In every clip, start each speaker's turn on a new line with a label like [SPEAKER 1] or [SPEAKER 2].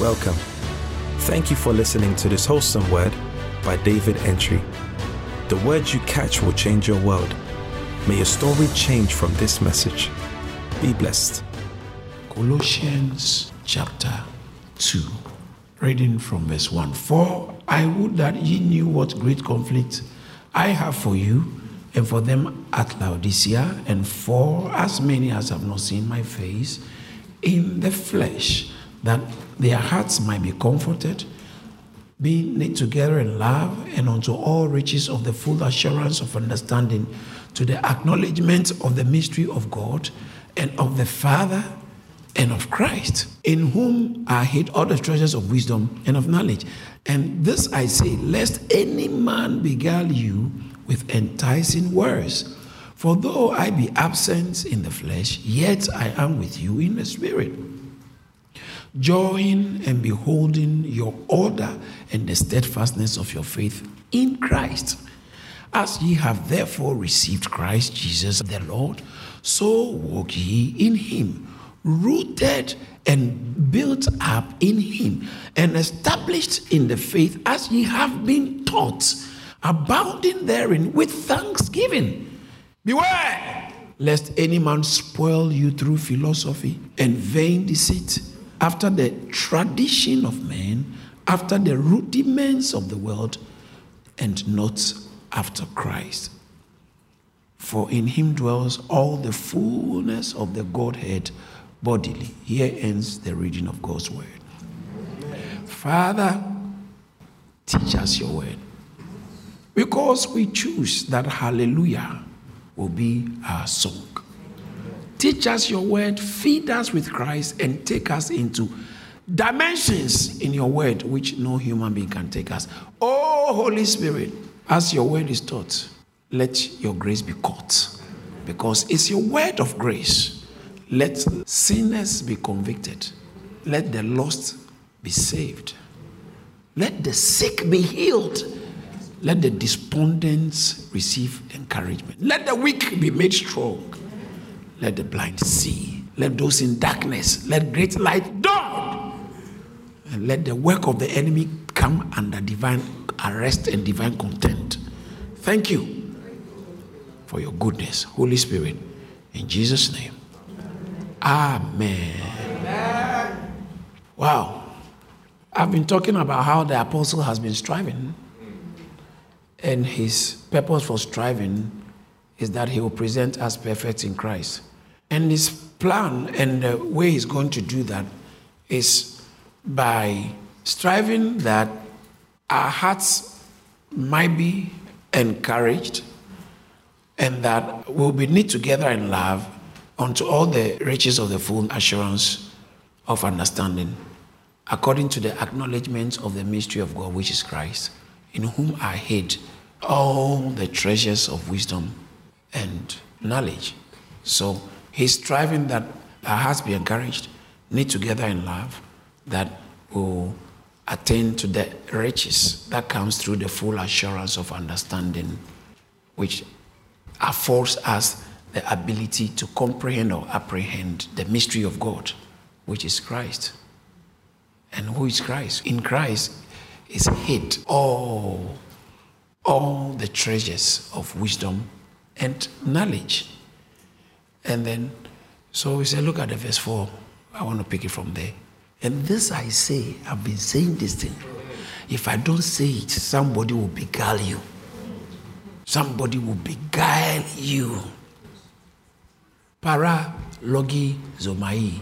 [SPEAKER 1] Welcome. Thank you for listening to this wholesome word by David Antwi. The words you catch will change your world. May your story change from this message. Be blessed.
[SPEAKER 2] Colossians chapter 2, reading from verse 1. For I would that ye knew what great conflict I have for you and for them at Laodicea, and for as many as have not seen my face in the flesh, that their hearts might be comforted, being knit together in love, and unto all riches of the full assurance of understanding, to the acknowledgement of the mystery of God and of the Father and of Christ, in whom are hid all the treasures of wisdom and of knowledge. And this I say, lest any man beguile you with enticing words. For though I be absent in the flesh, yet I am with you in the spirit, joying and beholding your order and the steadfastness of your faith in Christ. As ye have therefore received Christ Jesus the Lord, so walk ye in him, rooted and built up in him, and established in the faith as ye have been taught, abounding therein with thanksgiving. Beware lest any man spoil you through philosophy and vain deceit, after the tradition of men, after the rudiments of the world, and not after Christ. For in him dwells all the fullness of the Godhead bodily. Here ends the reading of God's word. Father, teach us your word. Because we choose that hallelujah will be our song. Teach us your word, feed us with Christ, and take us into dimensions in your word which no human being can take us. Oh, Holy Spirit, as your word is taught, let your grace be caught because it's your word of grace. Let sinners be convicted, let the lost be saved, let the sick be healed. Let the despondents receive encouragement. Let the weak be made strong. Let the blind see. Let those in darkness, let great light dawn. And let the work of the enemy come under divine arrest and divine content. Thank you for your goodness, Holy Spirit. In Jesus' name. Amen. Amen. Wow. I've been talking about how the apostle has been striving and his purpose for striving is that he will present us perfect in Christ. And his plan and the way he's going to do that is by striving that our hearts might be encouraged and that we'll be knit together in love unto all the riches of the full assurance of understanding, according to the acknowledgement of the mystery of God, which is Christ in whom are hid all the treasures of wisdom and knowledge. So he's striving that our hearts be encouraged, knit together in love, that will attain to the riches that comes through the full assurance of understanding, which affords us the ability to comprehend or apprehend the mystery of God, which is Christ. And who is Christ? In Christ, is hid all, all the treasures of wisdom and knowledge. And then, so we say, look at the verse 4. I want to pick it from there. And this I say, I've been saying this thing. If I don't say it, somebody will beguile you. Somebody will beguile you. Para logi zomai.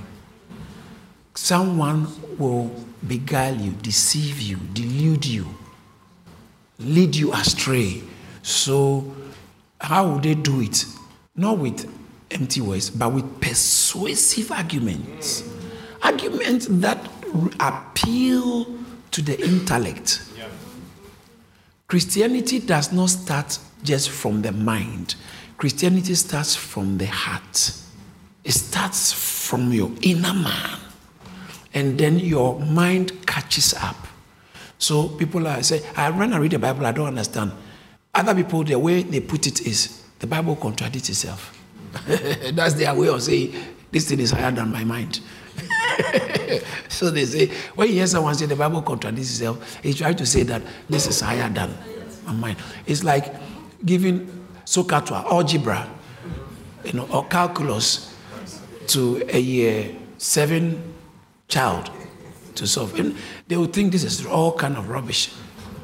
[SPEAKER 2] Someone will beguile you, deceive you, delude you, lead you astray. So, how would they do it? Not with empty words, but with persuasive arguments. Arguments that appeal to the intellect. Christianity does not start just from the mind, Christianity starts from the heart. It starts from your inner man and then your mind catches up. So people are say, I run and read the Bible, I don't understand. Other people, the way they put it is the Bible contradicts itself. That's their way of saying this thing is higher than my mind. so they say, when you hear someone say the Bible contradicts itself, he tries to say that this is higher than my mind. It's like giving SOHCAHTOA, algebra, you know, or calculus to a year seven child to solve. And they will think this is all kind of rubbish.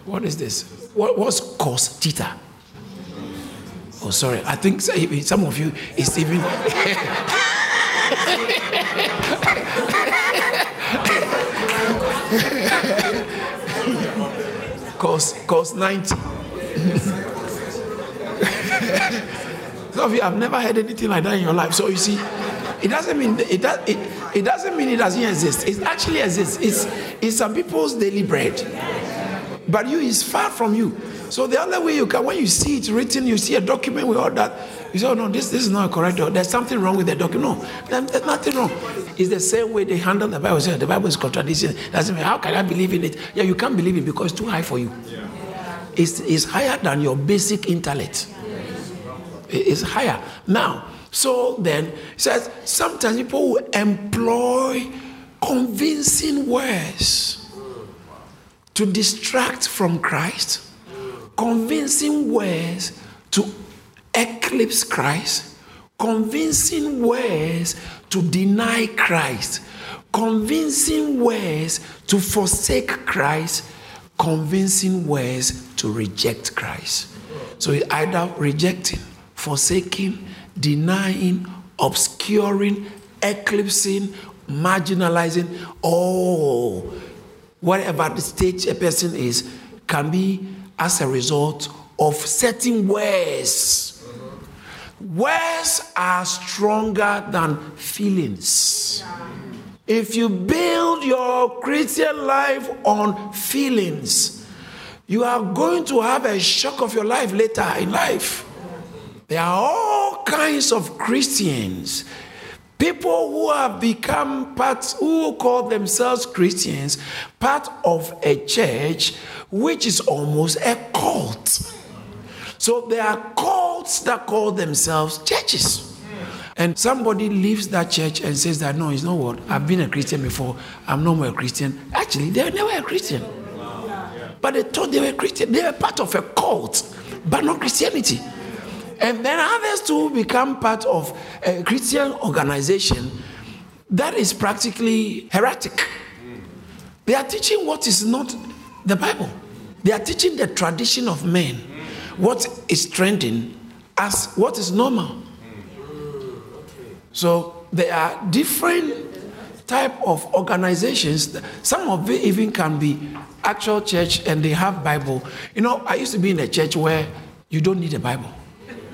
[SPEAKER 2] What is this? What, what's cos theta? Oh, sorry. I think some of you is even. cos cos 90. some of you have never heard anything like that in your life. So you see, it doesn't mean it, does, it, it doesn't mean it doesn't exist. It actually exists. It's, it's some people's daily bread. But you is far from you. So the other way you can, when you see it written, you see a document with all that, you say, oh no, this, this is not correct. Or there's something wrong with the document. No, there's nothing wrong. It's the same way they handle the Bible. Say, the Bible is contradiction. That's how can I believe in it? Yeah, you can't believe it because it's too high for you. Yeah. It's, it's higher than your basic intellect. It's higher. Now, so then, it says sometimes people will employ convincing words to distract from Christ, convincing words to eclipse Christ, convincing words to deny Christ, convincing words to forsake Christ, convincing words to reject Christ. So it's either rejecting, forsaking, denying, obscuring, eclipsing, marginalizing, all whatever the stage a person is can be as a result of certain words. Words are stronger than feelings. If you build your Christian life on feelings, you are going to have a shock of your life later in life. There are all kinds of Christians, people who have become part, who call themselves Christians, part of a church which is almost a cult. So there are cults that call themselves churches. And somebody leaves that church and says that no, it's not what I've been a Christian before. I'm no more a Christian. Actually, they were never a Christian. But they thought they were Christian. They were part of a cult, but not Christianity. And then others too become part of a Christian organization that is practically heretic. They are teaching what is not the Bible. They are teaching the tradition of men, what is trending as what is normal. So there are different type of organizations. Some of it even can be actual church and they have Bible. You know, I used to be in a church where you don't need a Bible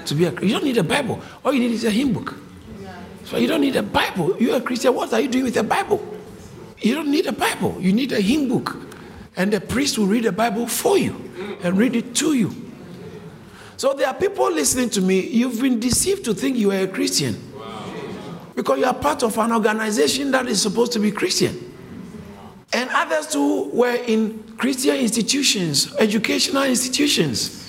[SPEAKER 2] to be a You don't need a Bible. All you need is a hymn book. So you don't need a Bible. You're a Christian. What are you doing with a Bible? You don't need a Bible. You need a hymn book. And the priest will read the Bible for you and read it to you. So there are people listening to me. You've been deceived to think you are a Christian. Because you are part of an organization that is supposed to be Christian. And others too were in Christian institutions, educational institutions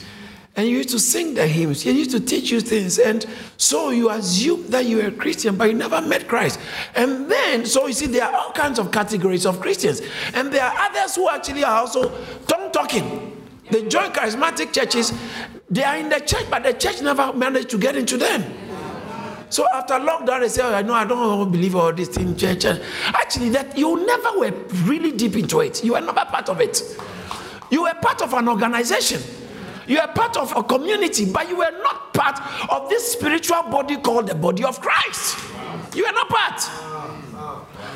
[SPEAKER 2] and you used to sing the hymns. He used to teach you things. And so you assume that you are a Christian, but you never met Christ. And then, so you see, there are all kinds of categories of Christians. And there are others who actually are also tongue talking. They join charismatic churches. They are in the church, but the church never managed to get into them. So after lockdown, they say, oh, I know I don't believe all this in church. Actually, that you never were really deep into it. You were never part of it. You were part of an organization. You are part of a community, but you are not part of this spiritual body called the body of Christ. You are not part.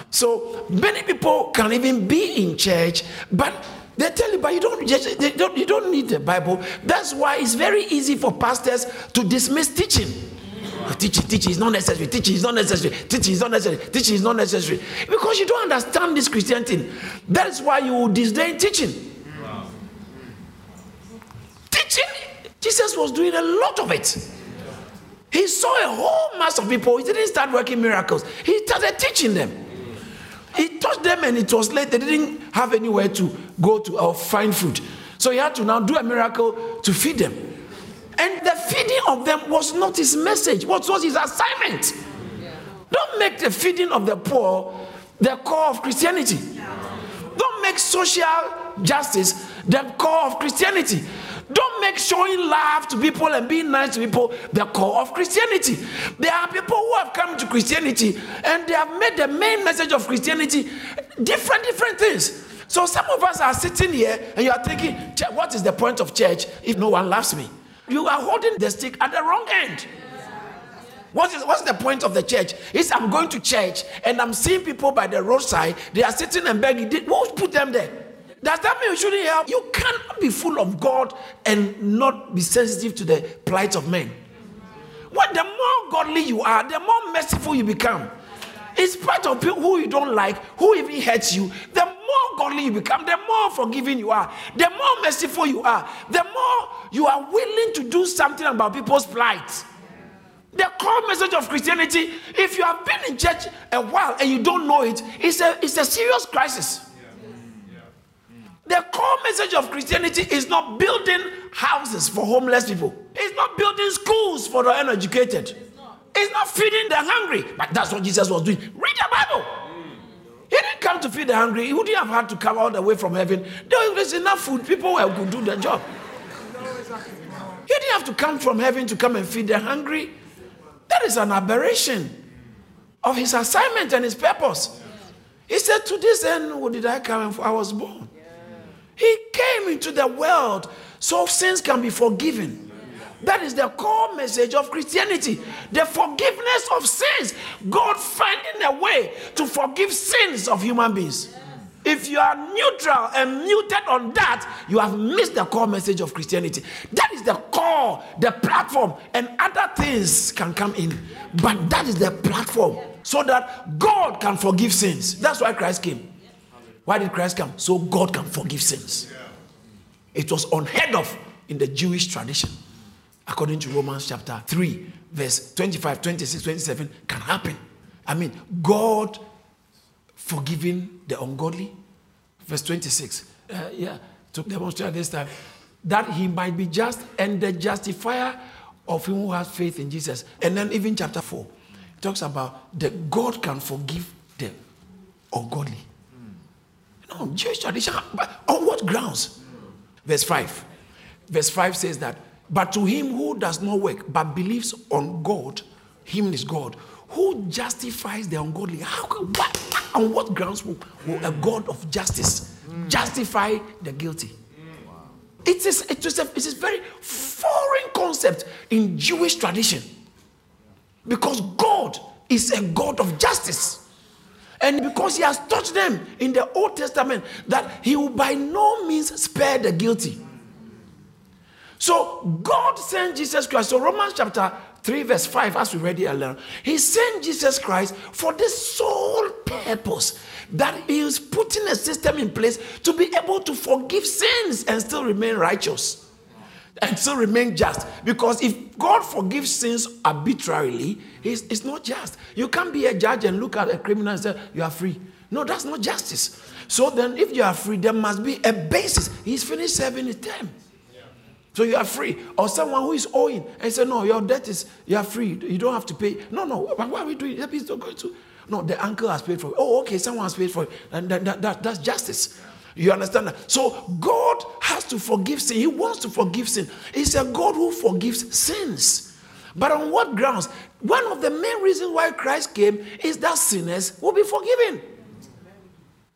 [SPEAKER 2] So many people can even be in church, but they tell you, but you don't, they don't, you don't need the Bible. That's why it's very easy for pastors to dismiss teaching. Ah, teaching, teaching is not necessary. Teaching is not necessary. Teaching is not necessary. Teaching is not necessary. Because you don't understand this Christian thing. That's why you disdain teaching. Teaching, Jesus was doing a lot of it. He saw a whole mass of people. He didn't start working miracles, he started teaching them. He taught them, and it was late. They didn't have anywhere to go to or find food. So he had to now do a miracle to feed them. And the feeding of them was not his message, what was his assignment? Don't make the feeding of the poor the core of Christianity. Don't make social justice the core of Christianity. Don't make showing love to people and being nice to people the core of Christianity. There are people who have come to Christianity and they have made the main message of Christianity different, different things. So some of us are sitting here and you are thinking, what is the point of church if no one loves me? You are holding the stick at the wrong end. What is, what's the point of the church? Is I'm going to church and I'm seeing people by the roadside, they are sitting and begging. Who put them there? Does that mean you shouldn't help? You cannot be full of God and not be sensitive to the plight of men. What the more godly you are, the more merciful you become. In spite of people who you don't like, who even hurts you, the more godly you become, the more forgiving you are, the more merciful you are, the more you are willing to do something about people's plight. The core message of Christianity, if you have been in church a while and you don't know it, it's a, it's a serious crisis. The core message of Christianity is not building houses for homeless people. It's not building schools for the uneducated. It's not feeding the hungry. But that's what Jesus was doing. Read the Bible. He didn't come to feed the hungry. He wouldn't have had to come all the way from heaven. There was enough food. People could do the job. He didn't have to come from heaven to come and feed the hungry. That is an aberration of his assignment and his purpose. He said, To this end, what did I come? For I was born. He came into the world so sins can be forgiven. That is the core message of Christianity the forgiveness of sins. God finding a way to forgive sins of human beings. If you are neutral and muted on that, you have missed the core message of Christianity. That is the core, the platform, and other things can come in. But that is the platform so that God can forgive sins. That's why Christ came. Why did Christ come? So God can forgive sins. It was unheard of in the Jewish tradition. According to Romans chapter 3, verse 25, 26, 27, can happen. I mean, God forgiving the ungodly. Verse 26. Uh, yeah, to demonstrate this time that he might be just and the justifier of him who has faith in Jesus. And then even chapter 4 talks about that God can forgive the ungodly. No, Jewish tradition. But on what grounds? Verse 5. Verse 5 says that, but to him who does not work but believes on God, him is God, who justifies the ungodly. How what, on what grounds will, will, a God of justice justify the guilty? It is, it is a, it is a very foreign concept in Jewish tradition because God is a God of justice. And because he has taught them in the Old Testament that he will by no means spare the guilty. So God sent Jesus Christ. So Romans chapter 3, verse 5, as we read it earlier, he sent Jesus Christ for this sole purpose that he is putting a system in place to be able to forgive sins and still remain righteous and still remain just. Because if God forgives sins arbitrarily, it's, it's not just. You can't be a judge and look at a criminal and say, You are free. No, that's not justice. So then, if you are free, there must be a basis. He's finished serving his term. So you are free. Or someone who is owing and say, No, your debt is, you are free. You don't have to pay. No, no. Why are we doing that? He's not going to. No, the uncle has paid for it. Oh, okay, someone has paid for it. And that, that, that, that's justice. You understand that? So God has to forgive sin. He wants to forgive sin. He's a God who forgives sins. But on what grounds? One of the main reasons why Christ came is that sinners will be forgiven.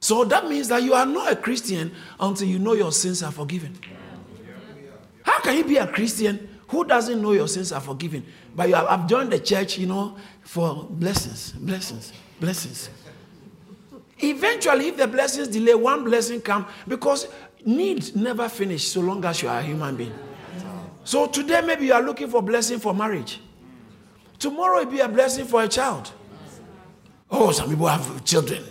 [SPEAKER 2] So that means that you are not a Christian until you know your sins are forgiven. How can you be a Christian who doesn't know your sins are forgiven? But you have, have joined the church, you know, for blessings, blessings, blessings. Eventually, if the blessings delay, one blessing come because needs never finish so long as you are a human being. So today, maybe you are looking for blessing for marriage. Tomorrow, it be a blessing for a child. Oh, some people have children.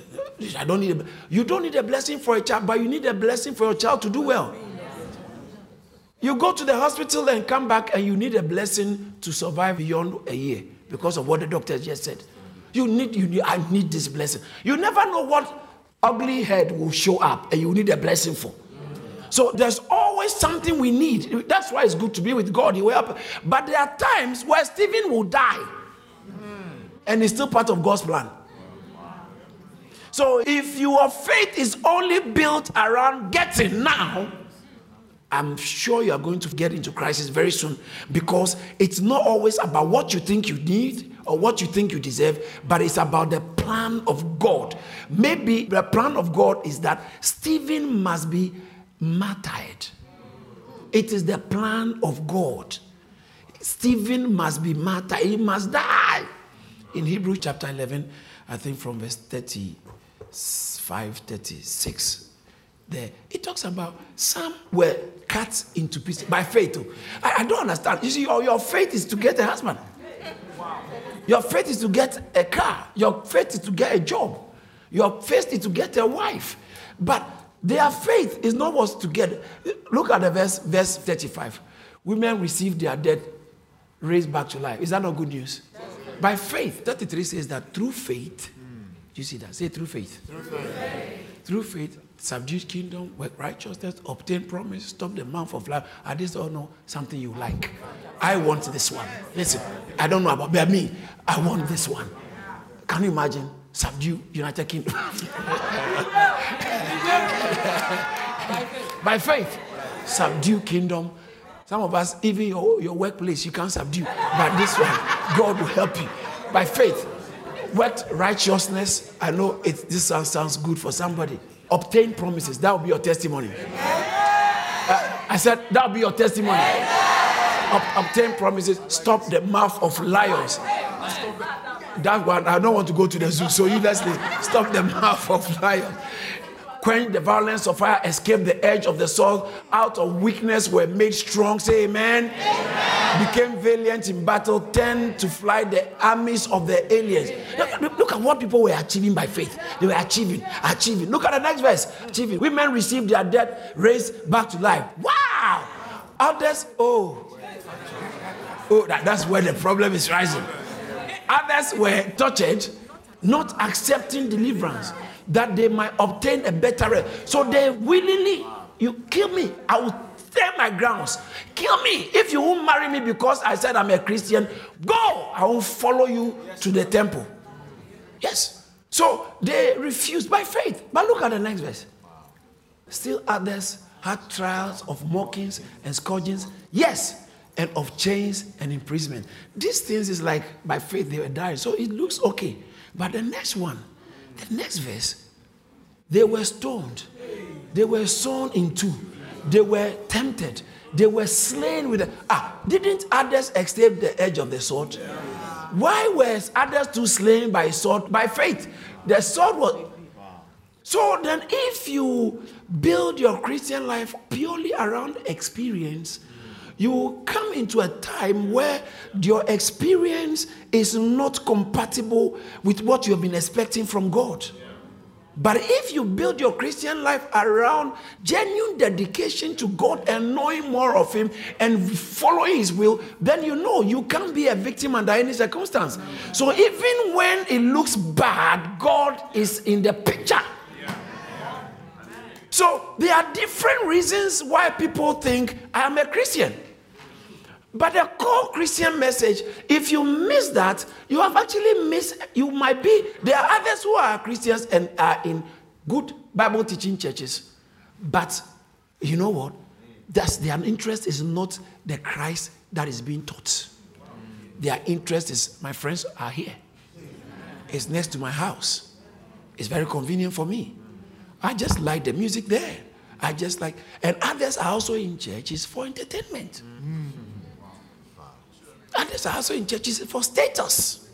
[SPEAKER 2] I don't need. A, you don't need a blessing for a child, but you need a blessing for your child to do well. You go to the hospital and come back, and you need a blessing to survive beyond a year because of what the doctor just said. You need, you need, I need this blessing. You never know what ugly head will show up and you need a blessing for. So there's always something we need. That's why it's good to be with God. He will help. But there are times where Stephen will die. And it's still part of God's plan. So if your faith is only built around getting now, I'm sure you are going to get into crisis very soon because it's not always about what you think you need or what you think you deserve, but it's about the plan of God. Maybe the plan of God is that Stephen must be martyred. It is the plan of God. Stephen must be martyred, he must die. In Hebrew chapter 11, I think from verse 35, 36 there, it talks about some were cut into pieces by faith. I, I don't understand. You see, your, your faith is to get a husband. Your faith is to get a car. Your faith is to get a job. Your faith is to get a wife. But their faith is not what's to get. Look at the verse, verse 35. Women receive their dead raised back to life. Is that not good news? By faith. 33 says that through faith, do you see that? Say through faith. Through faith. Through faith subdue kingdom, work righteousness, obtain promise, stop the mouth of life. Are this all no something you like? I want this one. Listen, I don't know about but me. I want this one. Can you imagine? Subdue United Kingdom. By faith, subdue kingdom. Some of us, even your, your workplace, you can't subdue. But this one, God will help you. By faith, work righteousness. I know it, this sounds good for somebody obtain promises. That will be your testimony. Uh, I said, that will be your testimony. Ob- obtain promises. Stop the mouth of lions. That one, I don't want to go to the zoo, so you let's stop the mouth of lions quench the violence of fire, escaped the edge of the sword, out of weakness were made strong. Say amen. amen. Became valiant in battle, tend to fly the armies of the aliens. Look, look, at what people were achieving by faith. They were achieving, achieving. Look at the next verse. Achieving. Women received their dead raised back to life. Wow. Others, oh. Oh, that, that's where the problem is rising. Others were tortured, not accepting deliverance that they might obtain a better rest. So they willingly, you kill me, I will stand my grounds. Kill me. If you won't marry me because I said I'm a Christian, go. I will follow you to the temple. Yes. So they refused by faith. But look at the next verse. Still others had trials of mockings and scourgings. Yes. And of chains and imprisonment. These things is like by faith they were dying. So it looks okay. But the next one, the next verse, they were stoned, they were sawn in two, they were tempted, they were slain with a, ah. Didn't others escape the edge of the sword? Why were others too slain by sword by faith? The sword was. So then, if you build your Christian life purely around experience, you will come into a time where your experience is not compatible with what you have been expecting from God. But if you build your Christian life around genuine dedication to God and knowing more of Him and following His will, then you know you can't be a victim under any circumstance. So even when it looks bad, God is in the picture. So there are different reasons why people think I am a Christian. But the core Christian message, if you miss that, you have actually missed, you might be, there are others who are Christians and are in good Bible teaching churches. But you know what? That's their interest is not the Christ that is being taught. Their interest is, my friends are here. It's next to my house. It's very convenient for me. I just like the music there. I just like, and others are also in churches for entertainment. Mm. Others are also in churches for status.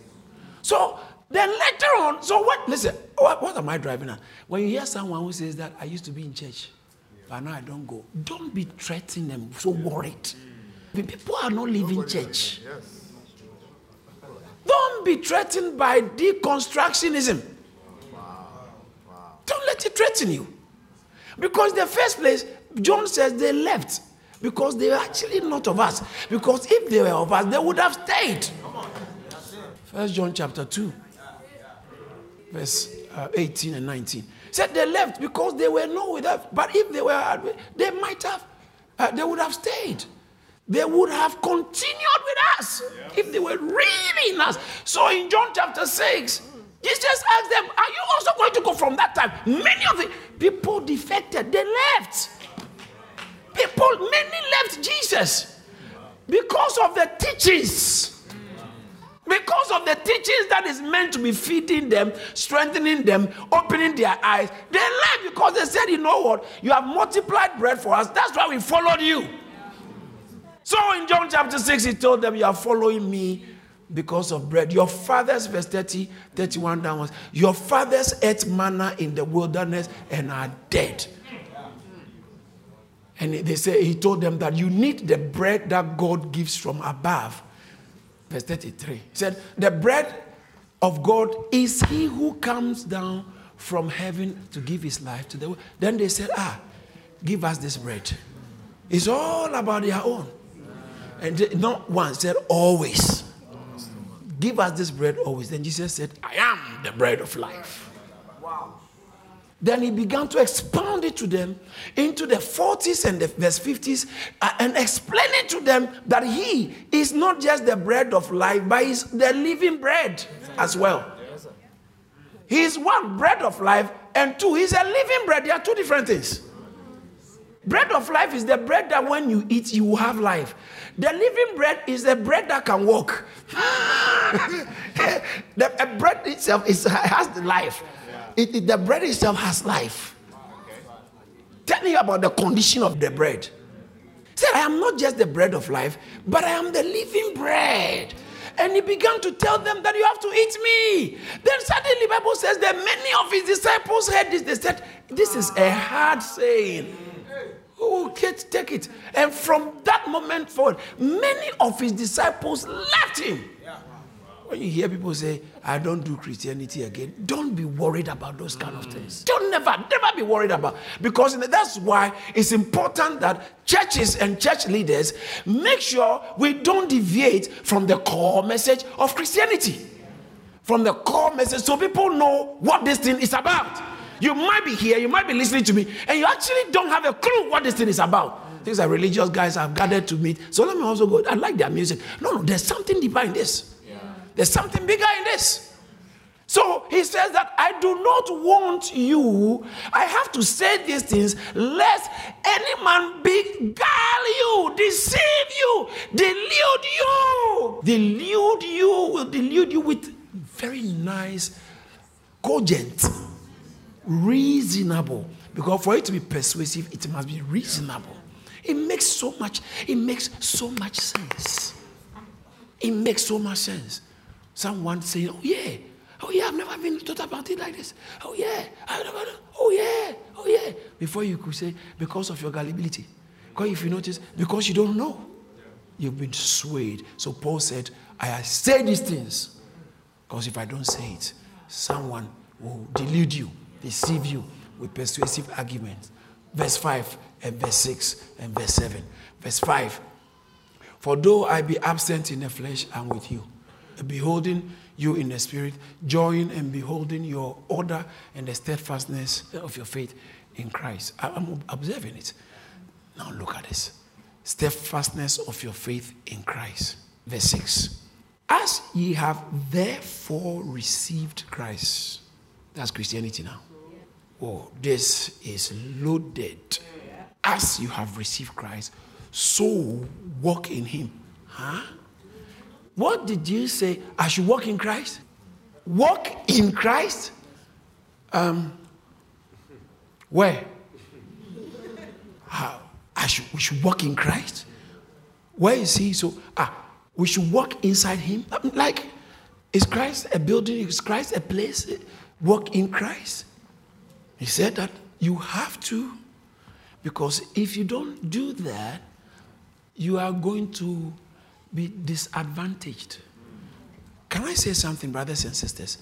[SPEAKER 2] So then later on, so what? Listen, what, what am I driving at? When you hear someone who says that I used to be in church, but now I don't go, don't be threatening them, so worried. People are not leaving church. Don't be threatened by deconstructionism. Don't let it threaten you. Because in the first place, John says they left because they were actually not of us. Because if they were of us, they would have stayed. First John chapter 2, verse uh, 18 and 19. Said they left because they were not with us. But if they were, they might have, uh, they would have stayed. They would have continued with us if they were really in us. So in John chapter 6, Jesus asked them, Are you also going to go from that time? Many of the people defected, they left. People, many left Jesus because of the teachings. Because of the teachings that is meant to be feeding them, strengthening them, opening their eyes, they left because they said, You know what? You have multiplied bread for us. That's why we followed you. So in John chapter 6, he told them, You are following me because of bread. Your fathers, verse 30, 31 downwards, your fathers ate manna in the wilderness and are dead. And they say he told them that you need the bread that God gives from above. Verse 33. He said, The bread of God is he who comes down from heaven to give his life to the world. Then they said, Ah, give us this bread. It's all about their own. And not once, said always. Give us this bread always. Then Jesus said, I am the bread of life. Then he began to expound it to them into the 40s and the verse 50s uh, and explain it to them that he is not just the bread of life, but he's the living bread as well. He is one, bread of life, and two, he's a living bread. They are two different things. Bread of life is the bread that when you eat, you will have life. The living bread is the bread that can walk. the bread itself is, has the life. It, it, the bread itself has life. Tell me about the condition of the bread. Say, I am not just the bread of life, but I am the living bread. And he began to tell them that you have to eat me. Then suddenly, Bible says that many of his disciples heard this. They said, This is a hard saying. Who will take it? And from that moment forward, many of his disciples left him. When you hear people say, I don't do Christianity again, don't be worried about those kind of things. Don't never, never be worried about. Because that's why it's important that churches and church leaders make sure we don't deviate from the core message of Christianity. From the core message, so people know what this thing is about. You might be here, you might be listening to me, and you actually don't have a clue what this thing is about. These are religious guys have gathered to meet. So let me also go. I like their music. No, no, there's something deeper in this. There's something bigger in this. So he says that I do not want you, I have to say these things, lest any man beguile you, deceive you, delude you. Delude you will delude you with very nice, cogent reasonable. Because for it to be persuasive, it must be reasonable. It makes so much, it makes so much sense. It makes so much sense. Someone saying, Oh yeah, oh yeah, I've never been taught about it like this. Oh yeah, oh yeah, oh yeah. Before you could say, because of your gullibility. Because if you notice, because you don't know, you've been swayed. So Paul said, I say these things. Because if I don't say it, someone will delude you deceive you with persuasive arguments. Verse 5 and verse 6 and verse 7. Verse 5 For though I be absent in the flesh, I'm with you, beholding you in the spirit, joying and beholding your order and the steadfastness of your faith in Christ. I'm observing it. Now look at this steadfastness of your faith in Christ. Verse 6 As ye have therefore received Christ, that's Christianity now. Oh, this is loaded. As you have received Christ, so walk in Him. Huh? What did you say? I should walk in Christ? Walk in Christ? Um, where? How? I should, we should walk in Christ? Where is He? So, ah, we should walk inside Him. Like, is Christ a building? Is Christ a place? Walk in Christ? He said that you have to, because if you don't do that, you are going to be disadvantaged. Can I say something, brothers and sisters?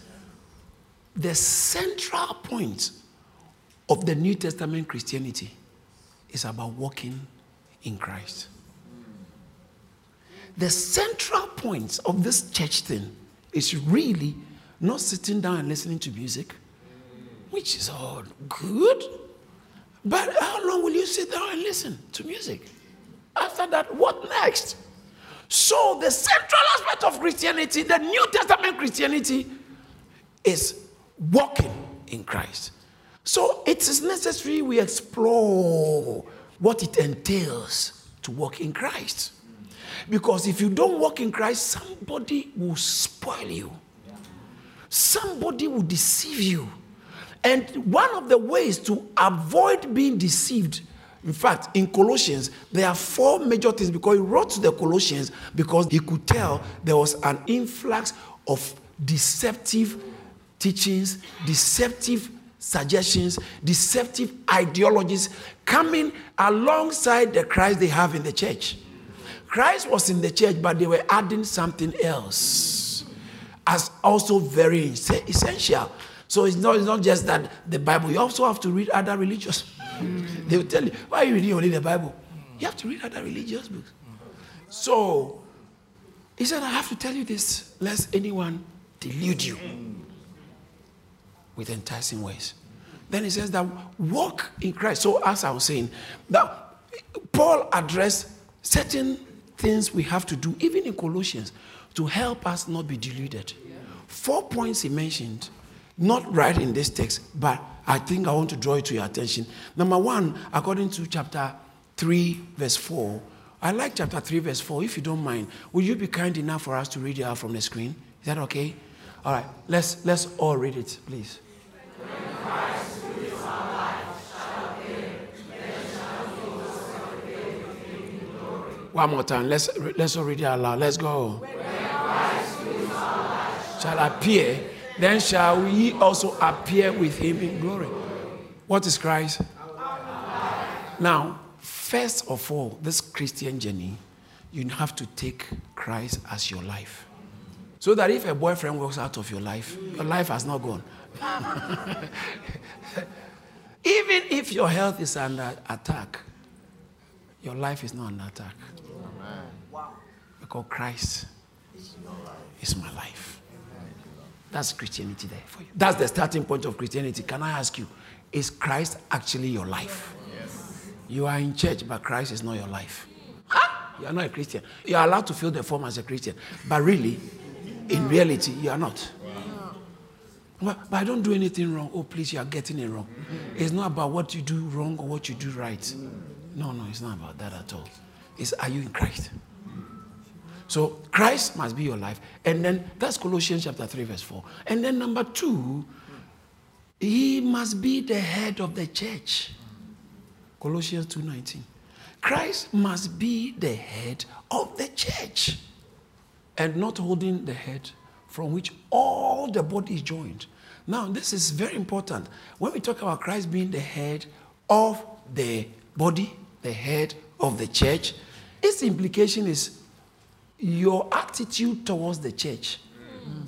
[SPEAKER 2] The central point of the New Testament Christianity is about walking in Christ. The central point of this church thing is really not sitting down and listening to music which is all good. But how long will you sit down and listen to music? After that, what next? So, the central aspect of Christianity, the New Testament Christianity, is walking in Christ. So it is necessary we explore what it entails to walk in Christ. Because if you don't walk in Christ, somebody will spoil you, somebody will deceive you. And one of the ways to avoid being deceived, in fact, in Colossians, there are four major things because he wrote to the Colossians because he could tell there was an influx of deceptive teachings, deceptive suggestions, deceptive ideologies coming alongside the Christ they have in the church. Christ was in the church, but they were adding something else as also very essential. So it's not, it's not just that the Bible, you also have to read other religious. They will tell you, why are you reading only the Bible? You have to read other religious books. So he said, I have to tell you this, lest anyone delude you with enticing ways. Then he says that walk in Christ. So, as I was saying, that Paul addressed certain things we have to do, even in Colossians, to help us not be deluded. Four points he mentioned, not right in this text, but I think I want to draw it to your attention. Number one, according to chapter 3, verse 4, I like chapter 3, verse 4. If you don't mind, will you be kind enough for us to read it out from the screen? Is that okay? All right, let's, let's all read it, please. One more time. Let's, let's all read it out. Let's go. Shall appear, then shall we also appear with him in glory. What is Christ? Now, first of all, this Christian journey, you have to take Christ as your life. So that if a boyfriend walks out of your life, your life has not gone. Even if your health is under attack, your life is not under attack. Wow. Because Christ is my life. That's Christianity there for you. That's the starting point of Christianity. Can I ask you, is Christ actually your life? Yes. You are in church, but Christ is not your life. Huh? You are not a Christian. You are allowed to fill the form as a Christian, but really, in reality, you are not. But, but I don't do anything wrong. Oh, please, you are getting it wrong. It's not about what you do wrong or what you do right. No, no, it's not about that at all. It's are you in Christ? So Christ must be your life. And then that's Colossians chapter 3, verse 4. And then number two, he must be the head of the church. Colossians 2:19. Christ must be the head of the church and not holding the head from which all the body is joined. Now, this is very important. When we talk about Christ being the head of the body, the head of the church, its implication is your attitude towards the church. Mm.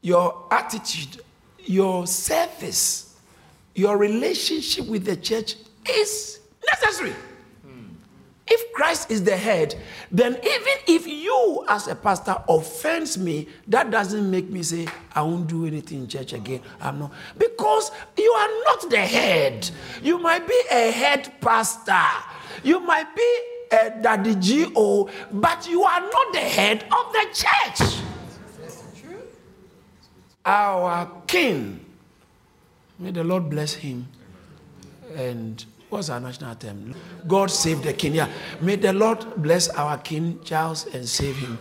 [SPEAKER 2] Your attitude, your service, your relationship with the church is necessary. If Christ is the head, then even if you as a pastor offends me, that doesn't make me say, I won't do anything in church again. I'm not. Because you are not the head. You might be a head pastor. You might be a daddy GO, but you are not the head of the church. Our king, may the Lord bless him and What's our national anthem? God save the king. Yeah. May the Lord bless our king Charles and save him.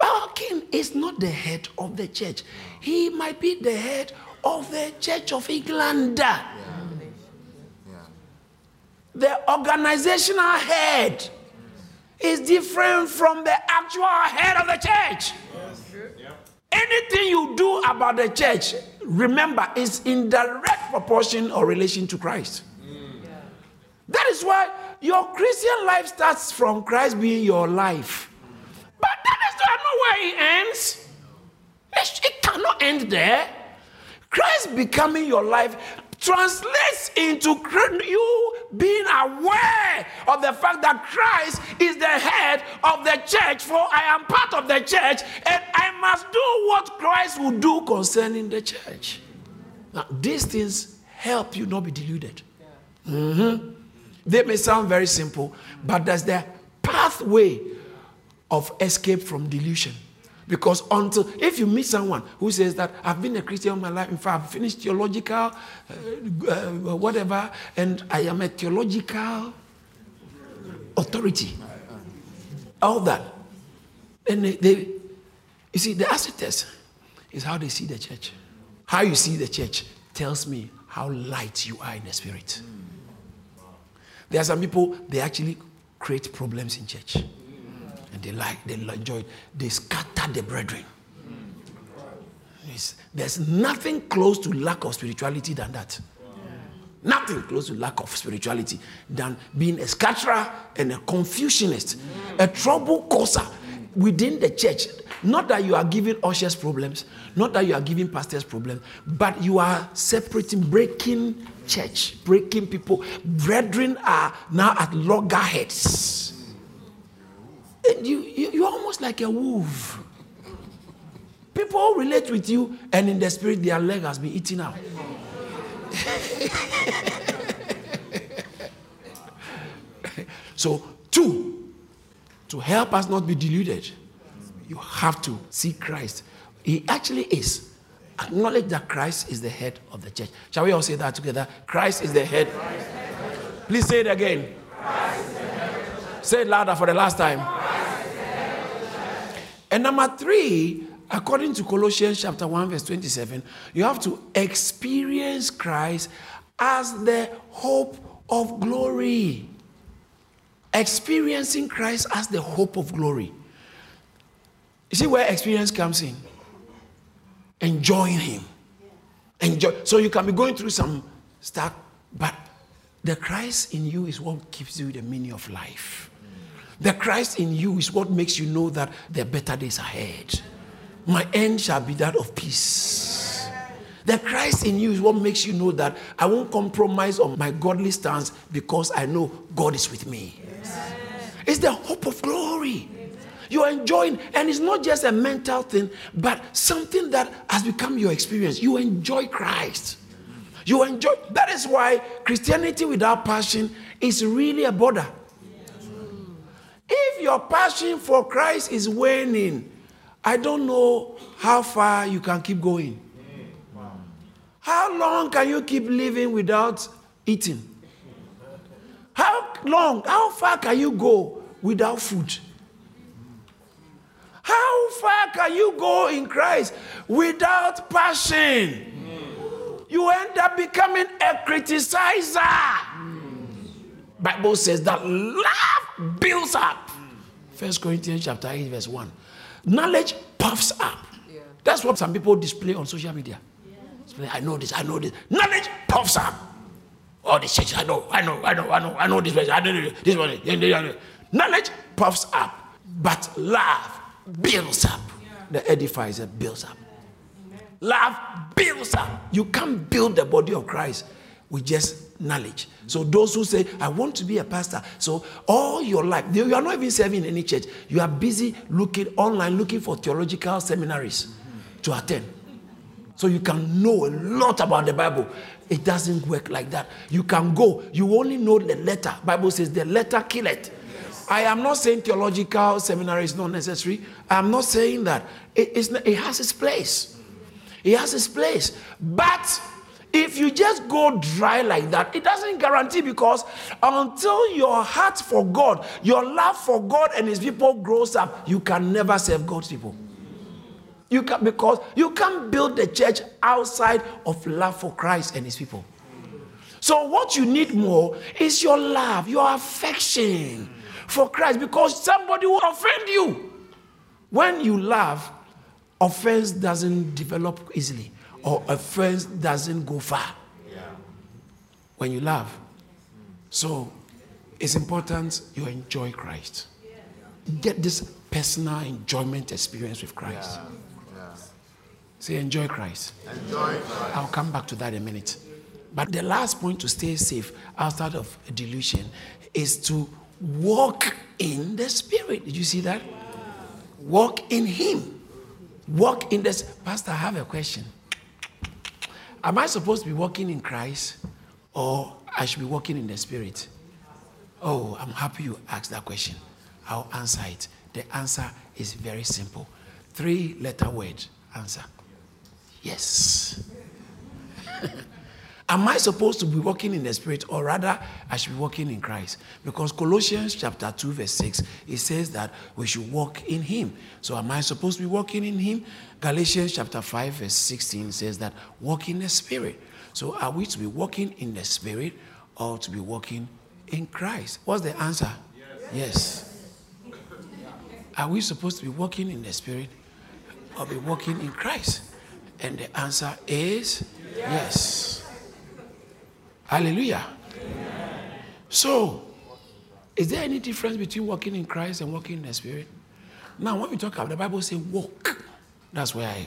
[SPEAKER 2] Our king is not the head of the church. He might be the head of the Church of England. Yeah. The organizational head is different from the actual head of the church. Yes. Anything you do about the church, remember, is in direct proportion or relation to Christ. That is why your Christian life starts from Christ being your life. But that is not where it ends. It cannot end there. Christ becoming your life translates into you being aware of the fact that Christ is the head of the church, for I am part of the church, and I must do what Christ will do concerning the church. Now, these things help you not be deluded. Mm-hmm. They may sound very simple, but there's the pathway of escape from delusion. Because until, if you meet someone who says that I've been a Christian all my life, in fact, I've finished theological, uh, uh, whatever, and I am a theological authority, all that. And they, they you see, the acid test is how they see the church. How you see the church tells me how light you are in the spirit. There are some people, they actually create problems in church. And they like, they enjoy. They scatter the brethren. It's, there's nothing close to lack of spirituality than that. Nothing close to lack of spirituality than being a scatterer and a confusionist, a trouble causer within the church. Not that you are giving ushers problems, not that you are giving pastors problems, but you are separating, breaking church, breaking people. Brethren are now at loggerheads. You, you, you're almost like a wolf. People relate with you, and in the spirit, their leg has been eaten out. so, two, to help us not be deluded, you have to see Christ. He actually is. Acknowledge that Christ is the head of the church. Shall we all say that together? Christ is the head. Please say it again. Say it louder for the last time. And number three, according to Colossians chapter 1, verse 27, you have to experience Christ as the hope of glory. Experiencing Christ as the hope of glory. You see where experience comes in? Enjoying Him. Enjoy. So you can be going through some stuff, but the Christ in you is what gives you the meaning of life. The Christ in you is what makes you know that there are better days ahead. My end shall be that of peace. The Christ in you is what makes you know that I won't compromise on my godly stance because I know God is with me. Yes. It's the hope of glory. You are enjoying, and it's not just a mental thing, but something that has become your experience. You enjoy Christ. You enjoy. That is why Christianity without passion is really a border. Your passion for Christ is waning, I don't know how far you can keep going. How long can you keep living without eating? How long, how far can you go without food? How far can you go in Christ without passion? You end up becoming a criticizer. Bible says that love builds up. First Corinthians chapter 8, verse 1. Knowledge puffs up. Yeah. That's what some people display on social media. Yeah. I know this, I know this. Knowledge puffs up. All these churches, I know, I know, I know, I know, I know this person, I know this one. Knowledge puffs up, but love builds up. Yeah. The edifies it builds up. Love builds up. You can't build the body of Christ with just knowledge. So those who say, I want to be a pastor, so all your life, you are not even serving in any church. You are busy looking online, looking for theological seminaries to attend. So you can know a lot about the Bible. It doesn't work like that. You can go, you only know the letter. Bible says the letter killeth. I am not saying theological seminary is not necessary. I'm not saying that. It, it has its place. It has its place. But if you just go dry like that, it doesn't guarantee because until your heart for God, your love for God and His people grows up, you can never serve God's people. You can because you can't build the church outside of love for Christ and His people. So what you need more is your love, your affection for Christ, because somebody will offend you. When you love, offense doesn't develop easily or a friend doesn't go far yeah. when you love. So it's important you enjoy Christ. Get this personal enjoyment experience with Christ. Yeah. Yeah. Say, enjoy Christ.
[SPEAKER 3] Enjoy Christ.
[SPEAKER 2] I'll come back to that in a minute. But the last point to stay safe outside of delusion is to walk in the Spirit. Did you see that? Walk in Him. Walk in this. Pastor, I have a question. Am I supposed to be walking in Christ or I should be walking in the Spirit? Oh, I'm happy you asked that question. I'll answer it. The answer is very simple. Three letter word answer. Yes. Am I supposed to be walking in the Spirit, or rather, I should be walking in Christ? Because Colossians chapter 2, verse 6, it says that we should walk in Him. So, am I supposed to be walking in Him? Galatians chapter 5, verse 16 says that walk in the Spirit. So, are we to be walking in the Spirit or to be walking in Christ? What's the answer? Yes. yes. Are we supposed to be walking in the Spirit or be walking in Christ? And the answer is yes. yes. Hallelujah. So, is there any difference between walking in Christ and walking in the Spirit? Now, when we talk about the Bible says walk, that's where I.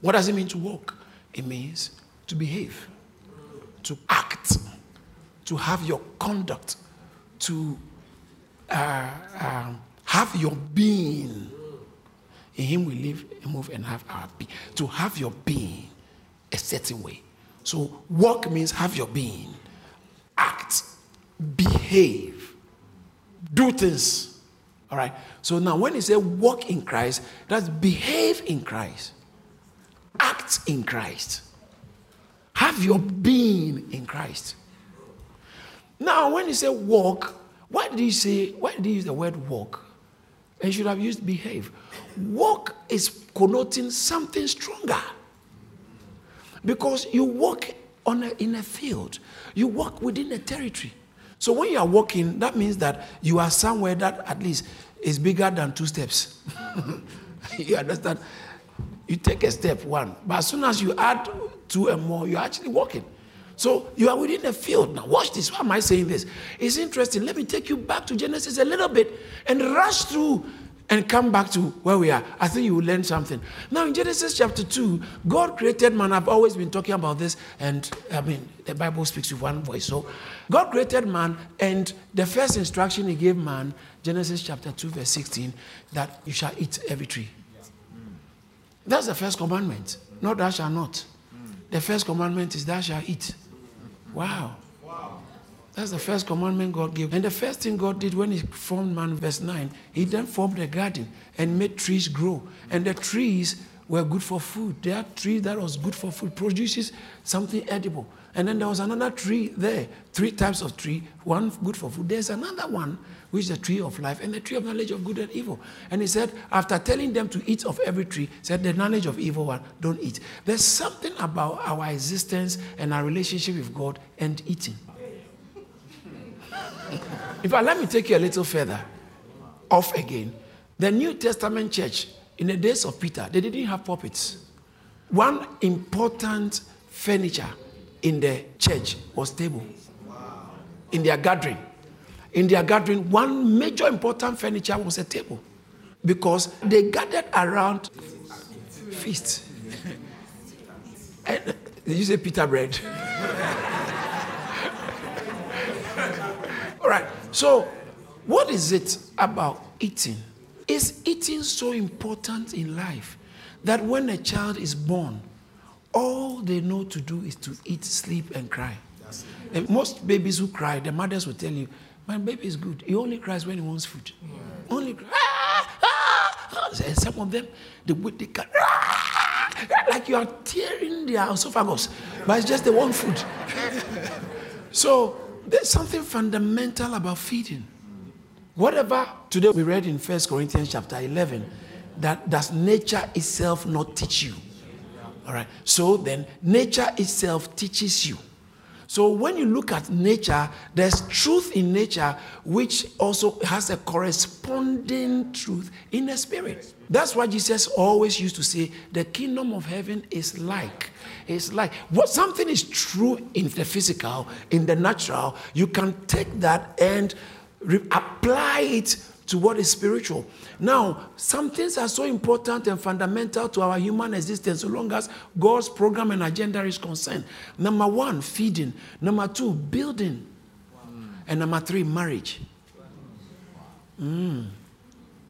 [SPEAKER 2] What does it mean to walk? It means to behave, to act, to have your conduct, to uh, um, have your being. In Him we live, move, and have our being. To have your being a certain way. So, walk means have your being, act, behave, do things. All right. So now, when he say walk in Christ, that's behave in Christ, act in Christ, have your being in Christ. Now, when he say walk, why did he say, why did he use the word walk? And should have used behave. Walk is connoting something stronger. Because you walk on a, in a field, you walk within a territory. So when you are walking, that means that you are somewhere that at least is bigger than two steps. you understand? You take a step, one, but as soon as you add two and more, you're actually walking. So you are within a field. Now, watch this. Why am I saying this? It's interesting. Let me take you back to Genesis a little bit and rush through and come back to where we are. I think you will learn something. Now, in Genesis chapter 2, God created man. I've always been talking about this, and I mean, the Bible speaks with one voice. So, God created man, and the first instruction He gave man, Genesis chapter 2, verse 16, that you shall eat every tree. That's the first commandment. Not thou shalt not. The first commandment is thou shalt eat. Wow. That's the first commandment God gave. And the first thing God did when He formed man, verse 9, He then formed a garden and made trees grow. And the trees were good for food. There are trees that was good for food, produces something edible. And then there was another tree there, three types of tree, one good for food. There's another one, which is the tree of life and the tree of knowledge of good and evil. And he said, after telling them to eat of every tree, said the knowledge of evil one, don't eat. There's something about our existence and our relationship with God and eating. In fact, let me take you a little further off again. The New Testament church, in the days of Peter, they didn't have puppets. One important furniture in the church was table. In their gathering. In their gathering, one major important furniture was a table. Because they gathered around feast. And, did you say Peter bread? All right. So, what is it about eating? Is eating so important in life that when a child is born, all they know to do is to eat, sleep, and cry? And most babies who cry, the mothers will tell you, My baby is good. He only cries when he wants food. Yeah. Only cry. Ah, ah, ah. And some of them, the way they can, ah, like you are tearing their esophagus, but it's just they want food. so there's something fundamental about feeding. Whatever today we read in First Corinthians chapter 11, that does nature itself not teach you? All right. So then, nature itself teaches you. So when you look at nature, there's truth in nature which also has a corresponding truth in the spirit. That's why Jesus always used to say, the kingdom of heaven is like. It's like what something is true in the physical, in the natural, you can take that and re- apply it to what is spiritual. Now, some things are so important and fundamental to our human existence so long as God's program and agenda is concerned. Number one, feeding. Number two, building. And number three, marriage. Mm.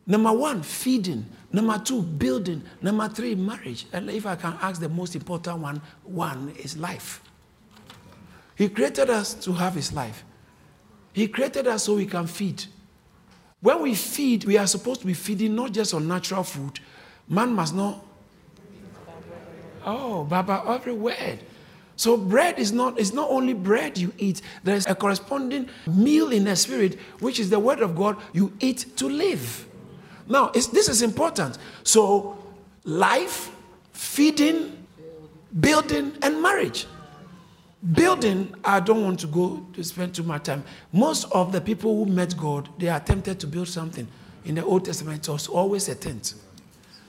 [SPEAKER 2] Number one, feeding. Number two, building. Number three, marriage. And if I can ask the most important one, one is life. He created us to have his life. He created us so we can feed. When we feed, we are supposed to be feeding not just on natural food, Man must not. Oh, Baba, every word. So bread is not it's not only bread you eat. There is a corresponding meal in the spirit, which is the word of God you eat to live. Now, this is important. So, life, feeding, building, and marriage. Building, I don't want to go to spend too much time. Most of the people who met God, they attempted to build something. In the Old Testament, it was always a tent.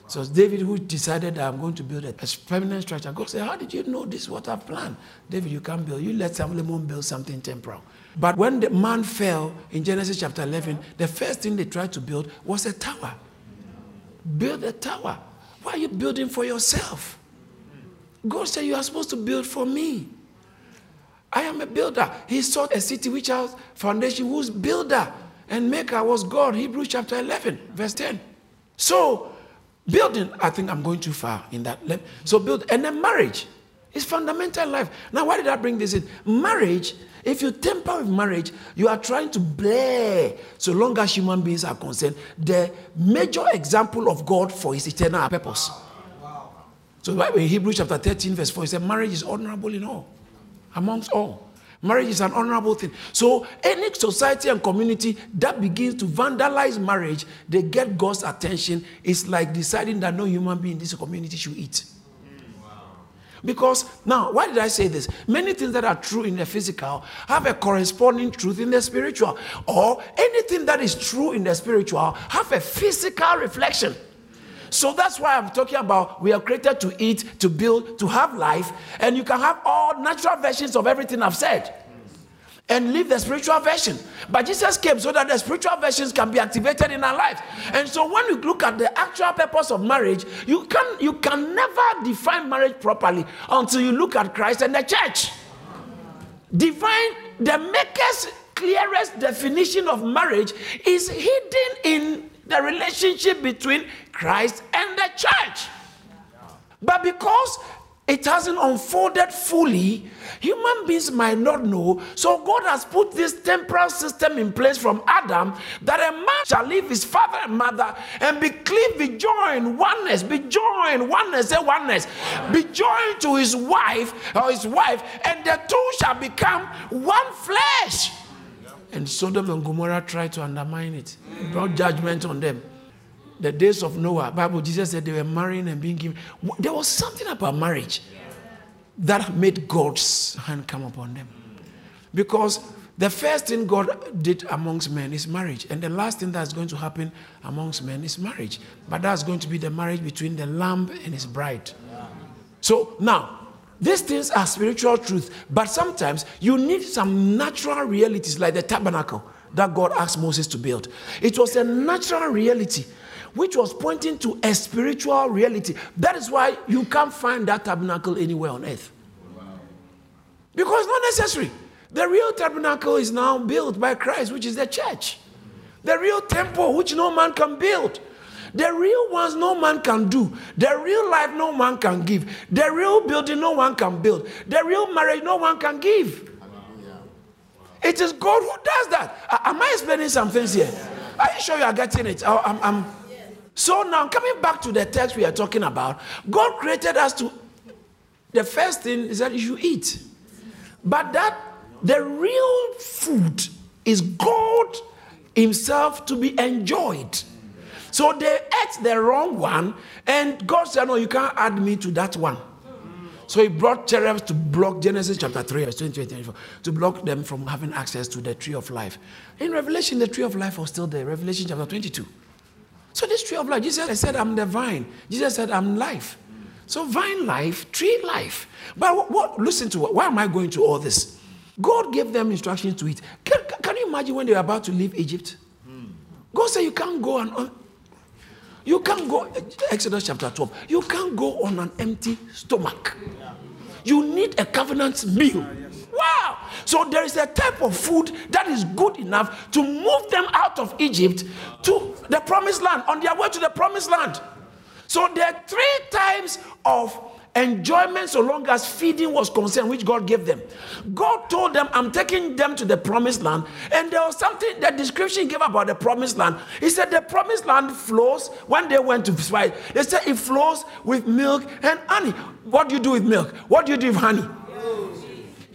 [SPEAKER 2] So David who decided that I'm going to build a permanent structure. God said, How did you know this? What I've planned? David, you can't build. You let some Solomon build something temporal. But when the man fell in Genesis chapter 11, the first thing they tried to build was a tower. Build a tower. Why are you building for yourself? God said, You are supposed to build for me. I am a builder. He sought a city which has foundation, whose builder and maker was God. Hebrews chapter 11, verse 10. So, building, I think I'm going too far in that. So, build, and then marriage is fundamental life. Now, why did I bring this in? Marriage, if you temper with marriage, you are trying to blare, so long as human beings are concerned, the major example of God for his eternal purpose. So, in Hebrews chapter 13, verse 4, he said, Marriage is honorable in all amongst all. Marriage is an honorable thing. So, any society and community that begins to vandalize marriage, they get God's attention. It's like deciding that no human being in this community should eat. Because now, why did I say this? Many things that are true in the physical have a corresponding truth in the spiritual, or anything that is true in the spiritual have a physical reflection. So that's why I'm talking about we are created to eat, to build, to have life, and you can have all natural versions of everything I've said and leave the spiritual version. But Jesus came so that the spiritual versions can be activated in our life. And so when you look at the actual purpose of marriage, you can you can never define marriage properly until you look at Christ and the church. Divine the maker's clearest definition of marriage is hidden in the relationship between Christ and the church. But because it hasn't unfolded fully, human beings might not know. So God has put this temporal system in place from Adam that a man shall leave his father and mother and be cleaved, be joined, oneness, be joined, oneness, say oneness, be joined to his wife or his wife, and the two shall become one flesh. And Sodom and Gomorrah tried to undermine it, brought judgment on them. The days of Noah, Bible, Jesus said they were marrying and being given. There was something about marriage that made God's hand come upon them. Because the first thing God did amongst men is marriage. And the last thing that's going to happen amongst men is marriage. But that's going to be the marriage between the lamb and his bride. So now, these things are spiritual truth, but sometimes you need some natural realities like the tabernacle that God asked Moses to build. It was a natural reality which was pointing to a spiritual reality. That is why you can't find that tabernacle anywhere on earth. Because not necessary. The real tabernacle is now built by Christ, which is the church. The real temple, which no man can build. The real ones no man can do. The real life no man can give. The real building no one can build. The real marriage no one can give. It is God who does that. Am I explaining some things here? Are you sure you are getting it? I'm, I'm... So now, coming back to the text we are talking about, God created us to. The first thing is that you eat, but that the real food is God Himself to be enjoyed. So they ate the wrong one, and God said, No, you can't add me to that one. So he brought cherubs to block Genesis chapter 3, verse 20, 24, to block them from having access to the tree of life. In Revelation, the tree of life was still there. Revelation chapter 22. So this tree of life, Jesus said, I'm the vine. Jesus said, I'm life. So vine life, tree life. But what, what listen to what, why am I going to all this? God gave them instructions to eat. Can, can you imagine when they were about to leave Egypt? God said, You can't go and you can't go, Exodus chapter 12, you can't go on an empty stomach. You need a covenant meal. Wow! So there is a type of food that is good enough to move them out of Egypt to the promised land, on their way to the promised land. So there are three types of enjoyment so long as feeding was concerned, which God gave them. God told them, I'm taking them to the promised land. And there was something, the description gave about the promised land. He said, The promised land flows when they went to spy. They said it flows with milk and honey. What do you do with milk? What do you do with honey?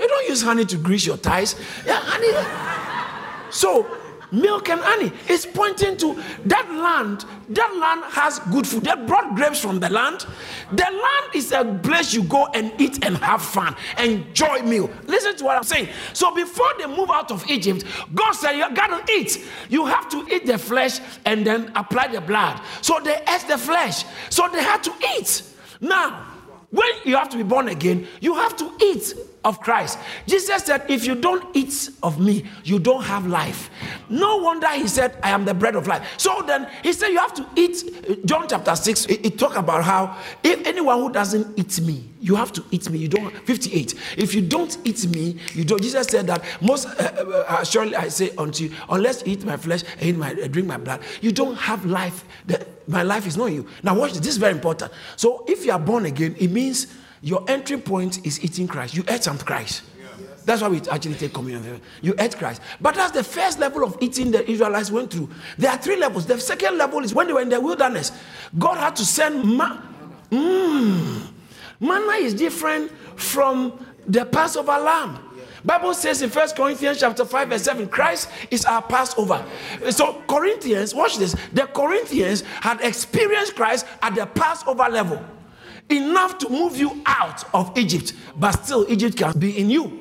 [SPEAKER 2] You don't use honey to grease your ties. Yeah, honey. So milk and honey. It's pointing to that land. That land has good food. They brought grapes from the land. The land is a place you go and eat and have fun, enjoy meal. Listen to what I'm saying. So before they move out of Egypt, God said, You gotta eat. You have to eat the flesh and then apply the blood. So they ate the flesh. So they had to eat. Now, when you have to be born again, you have to eat of Christ. Jesus said, If you don't eat of me, you don't have life. No wonder he said, I am the bread of life. So then he said, You have to eat. John chapter 6, it, it talk about how if anyone who doesn't eat me, you have to eat me. You don't, 58. If you don't eat me, you don't. Jesus said that most uh, uh, uh surely I say unto you, unless you eat my flesh and eat my, uh, drink my blood, you don't have life. The, my life is not you. Now, watch this. This is very important. So if you are born again, it means your entry point is eating Christ. You ate some Christ. That's why we actually take communion. You ate Christ. But that's the first level of eating the Israelites went through. There are three levels. The second level is when they were in the wilderness. God had to send manna. Mm. Manna is different from the Passover lamb. Bible says in First Corinthians chapter 5, verse 7, Christ is our Passover. So Corinthians, watch this. The Corinthians had experienced Christ at the Passover level enough to move you out of Egypt, but still Egypt can be in you.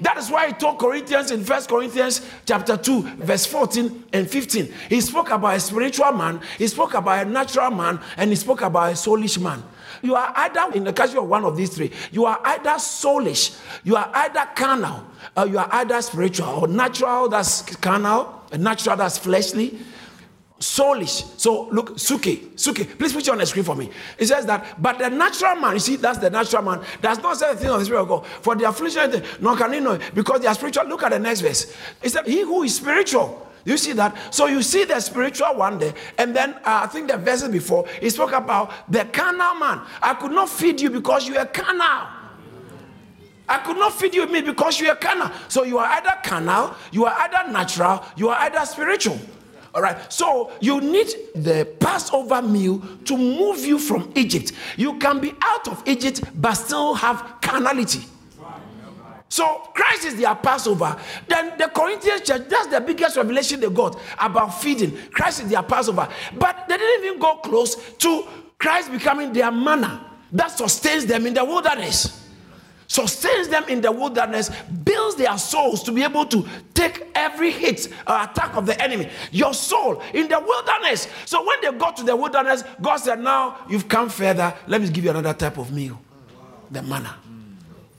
[SPEAKER 2] That is why he told Corinthians in First Corinthians chapter 2, verse 14 and 15. He spoke about a spiritual man, he spoke about a natural man, and he spoke about a soulish man. You are either in the case of one of these three, you are either soulish, you are either carnal, you are either spiritual, or natural that's carnal, natural that's fleshly, soulish. So look, Suke, Suke, please put you on the screen for me. It says that, but the natural man, you see, that's the natural man, does not say the thing of the Spirit of God. For the affliction, nor can he know because they are spiritual. Look at the next verse. It said, He who is spiritual. You see that? So you see the spiritual one there, and then uh, I think the verses before he spoke about the carnal man. I could not feed you because you are carnal. I could not feed you meat because you are carnal. So you are either carnal, you are either natural, you are either spiritual. All right. So you need the Passover meal to move you from Egypt. You can be out of Egypt but still have carnality. So Christ is their Passover. Then the Corinthian church, that's the biggest revelation they got about feeding. Christ is their Passover. But they didn't even go close to Christ becoming their manna that sustains them in the wilderness sustains them in the wilderness, builds their souls to be able to take every hit or attack of the enemy. Your soul in the wilderness. So when they got to the wilderness, God said, Now you've come further. Let me give you another type of meal the manna.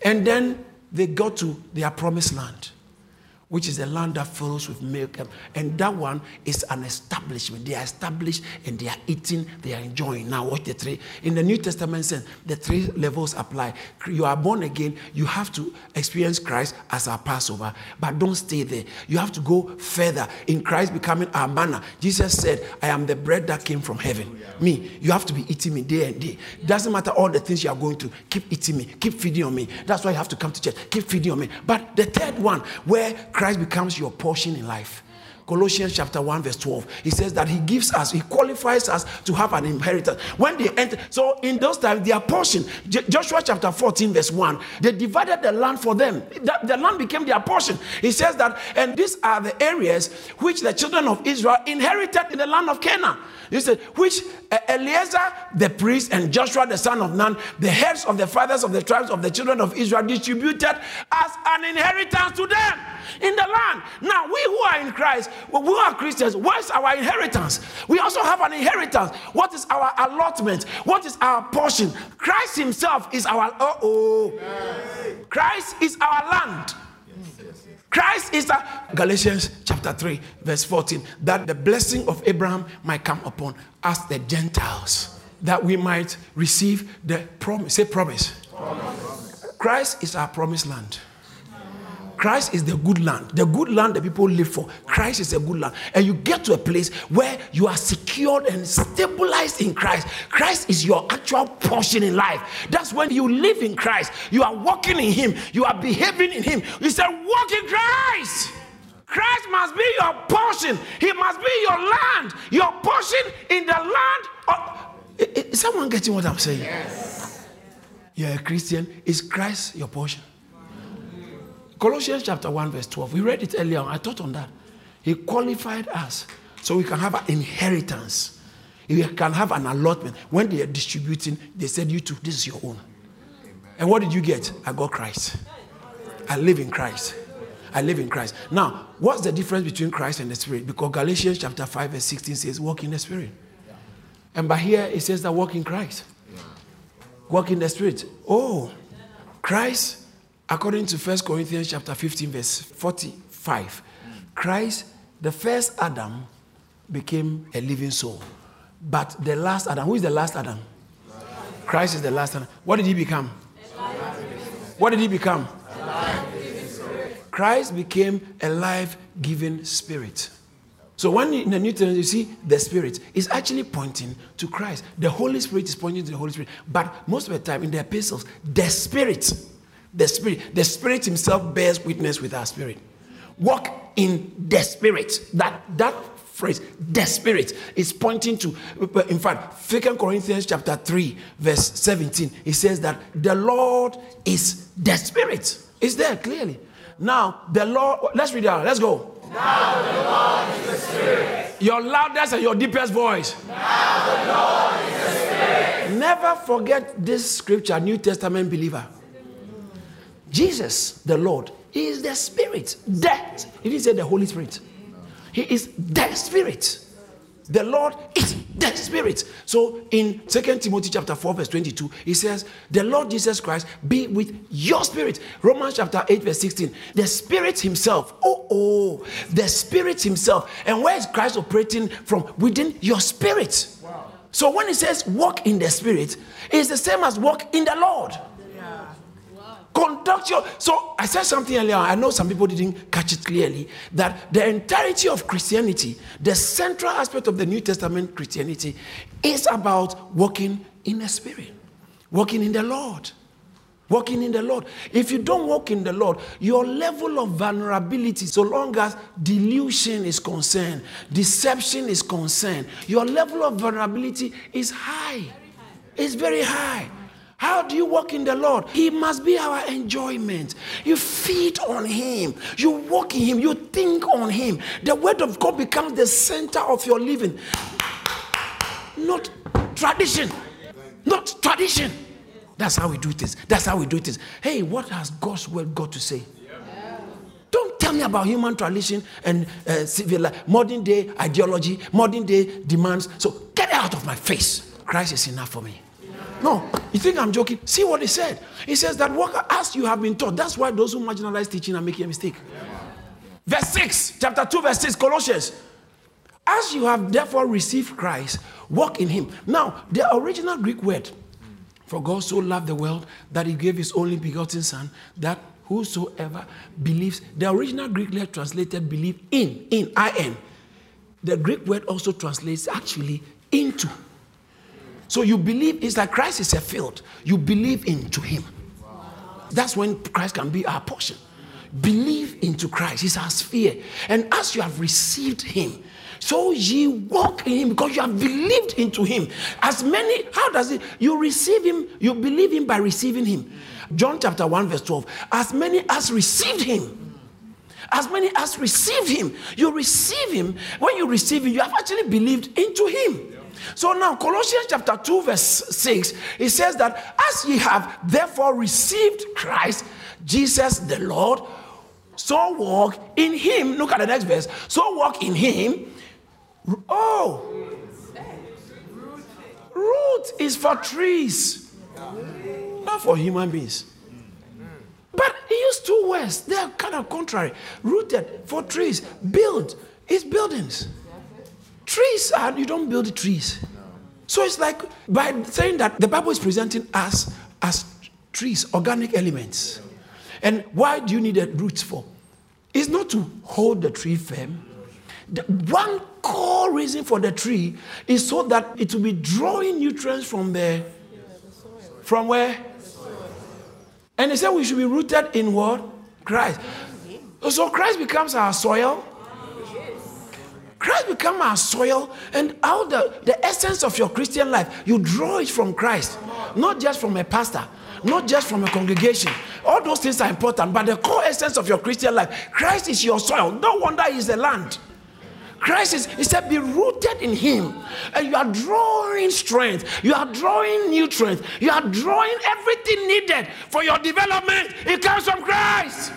[SPEAKER 2] And then they got to their promised land which is a land that flows with milk. And that one is an establishment. They are established and they are eating, they are enjoying. Now, watch the three. In the New Testament sense, the three levels apply. You are born again, you have to experience Christ as our Passover, but don't stay there. You have to go further in Christ becoming our manna. Jesus said, I am the bread that came from heaven. Me, you have to be eating me day and day. Doesn't matter all the things you are going through, keep eating me, keep feeding on me. That's why you have to come to church, keep feeding on me. But the third one, where Christ becomes your portion in life. Colossians chapter 1, verse 12. He says that he gives us, he qualifies us to have an inheritance. When they enter, so in those times, their portion, Joshua chapter 14, verse 1, they divided the land for them. The, the land became their portion. He says that, and these are the areas which the children of Israel inherited in the land of Canaan. He said, which uh, Eleazar the priest and Joshua the son of Nun, the heads of the fathers of the tribes of the children of Israel, distributed as an inheritance to them in the land. Now, we who are in Christ, we are Christians. What is our inheritance? We also have an inheritance. What is our allotment? What is our portion? Christ Himself is our. oh. Christ is our land. Christ is the Galatians chapter 3, verse 14, that the blessing of Abraham might come upon us, the Gentiles, that we might receive the promise. Say promise. promise. Christ is our promised land. Christ is the good land, the good land that people live for. Christ is a good land. And you get to a place where you are secured and stabilized in Christ. Christ is your actual portion in life. That's when you live in Christ. You are walking in Him, you are behaving in Him. You said, Walk in Christ. Christ must be your portion. He must be your land, your portion in the land. Of, is someone getting what I'm saying? Yes. You're a Christian. Is Christ your portion? Colossians chapter 1, verse 12. We read it earlier. I thought on that. He qualified us so we can have an inheritance. We can have an allotment. When they are distributing, they said, You too, this is your own. And what did you get? I got Christ. I live in Christ. I live in Christ. Now, what's the difference between Christ and the Spirit? Because Galatians chapter 5, verse 16 says, Walk in the Spirit. And by here it says that walk in Christ. Walk in the Spirit. Oh, Christ According to 1 Corinthians chapter 15, verse 45, Christ, the first Adam, became a living soul. But the last Adam, who is the last Adam? Christ is the last Adam. What did he become? What did he become? Christ became a life giving spirit. So when in the New Testament you see the Spirit, it's actually pointing to Christ. The Holy Spirit is pointing to the Holy Spirit. But most of the time in the epistles, the Spirit the Spirit. The Spirit Himself bears witness with our spirit. Walk in the Spirit. That that phrase, the Spirit, is pointing to. In fact, Second Corinthians chapter three, verse seventeen, it says that the Lord is the Spirit. It's there clearly. Now the Lord. Let's read it out. Let's go.
[SPEAKER 3] Now the Lord is the Spirit.
[SPEAKER 2] Your loudest and your deepest voice.
[SPEAKER 3] Now the Lord is the Spirit.
[SPEAKER 2] Never forget this scripture, New Testament believer. Jesus, the Lord, is the Spirit. That. He didn't say the Holy Spirit. He is the Spirit. The Lord is the Spirit. So in 2 Timothy chapter 4, verse 22, he says, The Lord Jesus Christ be with your spirit. Romans chapter 8, verse 16. The Spirit Himself. Oh, oh, the Spirit Himself. And where is Christ operating from? Within your spirit. Wow. So when he says walk in the Spirit, it's the same as walk in the Lord. Conduct your. So I said something earlier. I know some people didn't catch it clearly that the entirety of Christianity, the central aspect of the New Testament Christianity, is about walking in the Spirit, walking in the Lord. Walking in the Lord. If you don't walk in the Lord, your level of vulnerability, so long as delusion is concerned, deception is concerned, your level of vulnerability is high. It's very high. How do you walk in the Lord? He must be our enjoyment. You feed on Him, you walk in Him, you think on Him. The Word of God becomes the center of your living. Not tradition. Not tradition. That's how we do things. That's how we do things. Hey, what has God's Word got to say? Don't tell me about human tradition and uh, civil modern day ideology, modern day demands. So get out of my face. Christ is enough for me. No, you think I'm joking? See what he said. He says that work as you have been taught. That's why those who marginalize teaching are making a mistake. Yeah. Verse 6, chapter 2, verse 6, Colossians. As you have therefore received Christ, walk in him. Now, the original Greek word, for God so loved the world that he gave his only begotten Son, that whosoever believes, the original Greek word translated believe in, in, I-N. The Greek word also translates actually into. So you believe, it's like Christ is a field. You believe into him. That's when Christ can be our portion. Believe into Christ. He's our sphere. And as you have received him, so ye walk in him because you have believed into him. As many, how does it? You receive him, you believe him by receiving him. John chapter 1, verse 12. As many as received him, as many as received him, you receive him. When you receive him, you have actually believed into him. So now, Colossians chapter 2, verse 6, it says that as ye have therefore received Christ, Jesus the Lord, so walk in him. Look at the next verse. So walk in him. Oh, root is for trees, not for human beings. But he used two words. They are kind of contrary. Rooted for trees. Build is buildings. Trees are, you don't build trees. So it's like by saying that the Bible is presenting us as trees, organic elements. And why do you need roots for? It's not to hold the tree firm. The one core reason for the tree is so that it will be drawing nutrients from the from where? And they said we should be rooted in what? Christ. So Christ becomes our soil. Christ become our soil, and all the, the essence of your Christian life, you draw it from Christ, not just from a pastor, not just from a congregation. All those things are important, but the core essence of your Christian life, Christ is your soil. No wonder He's the land. Christ is, he said, be rooted in Him. And you are drawing strength, you are drawing nutrients, you are drawing everything needed for your development. It comes from Christ.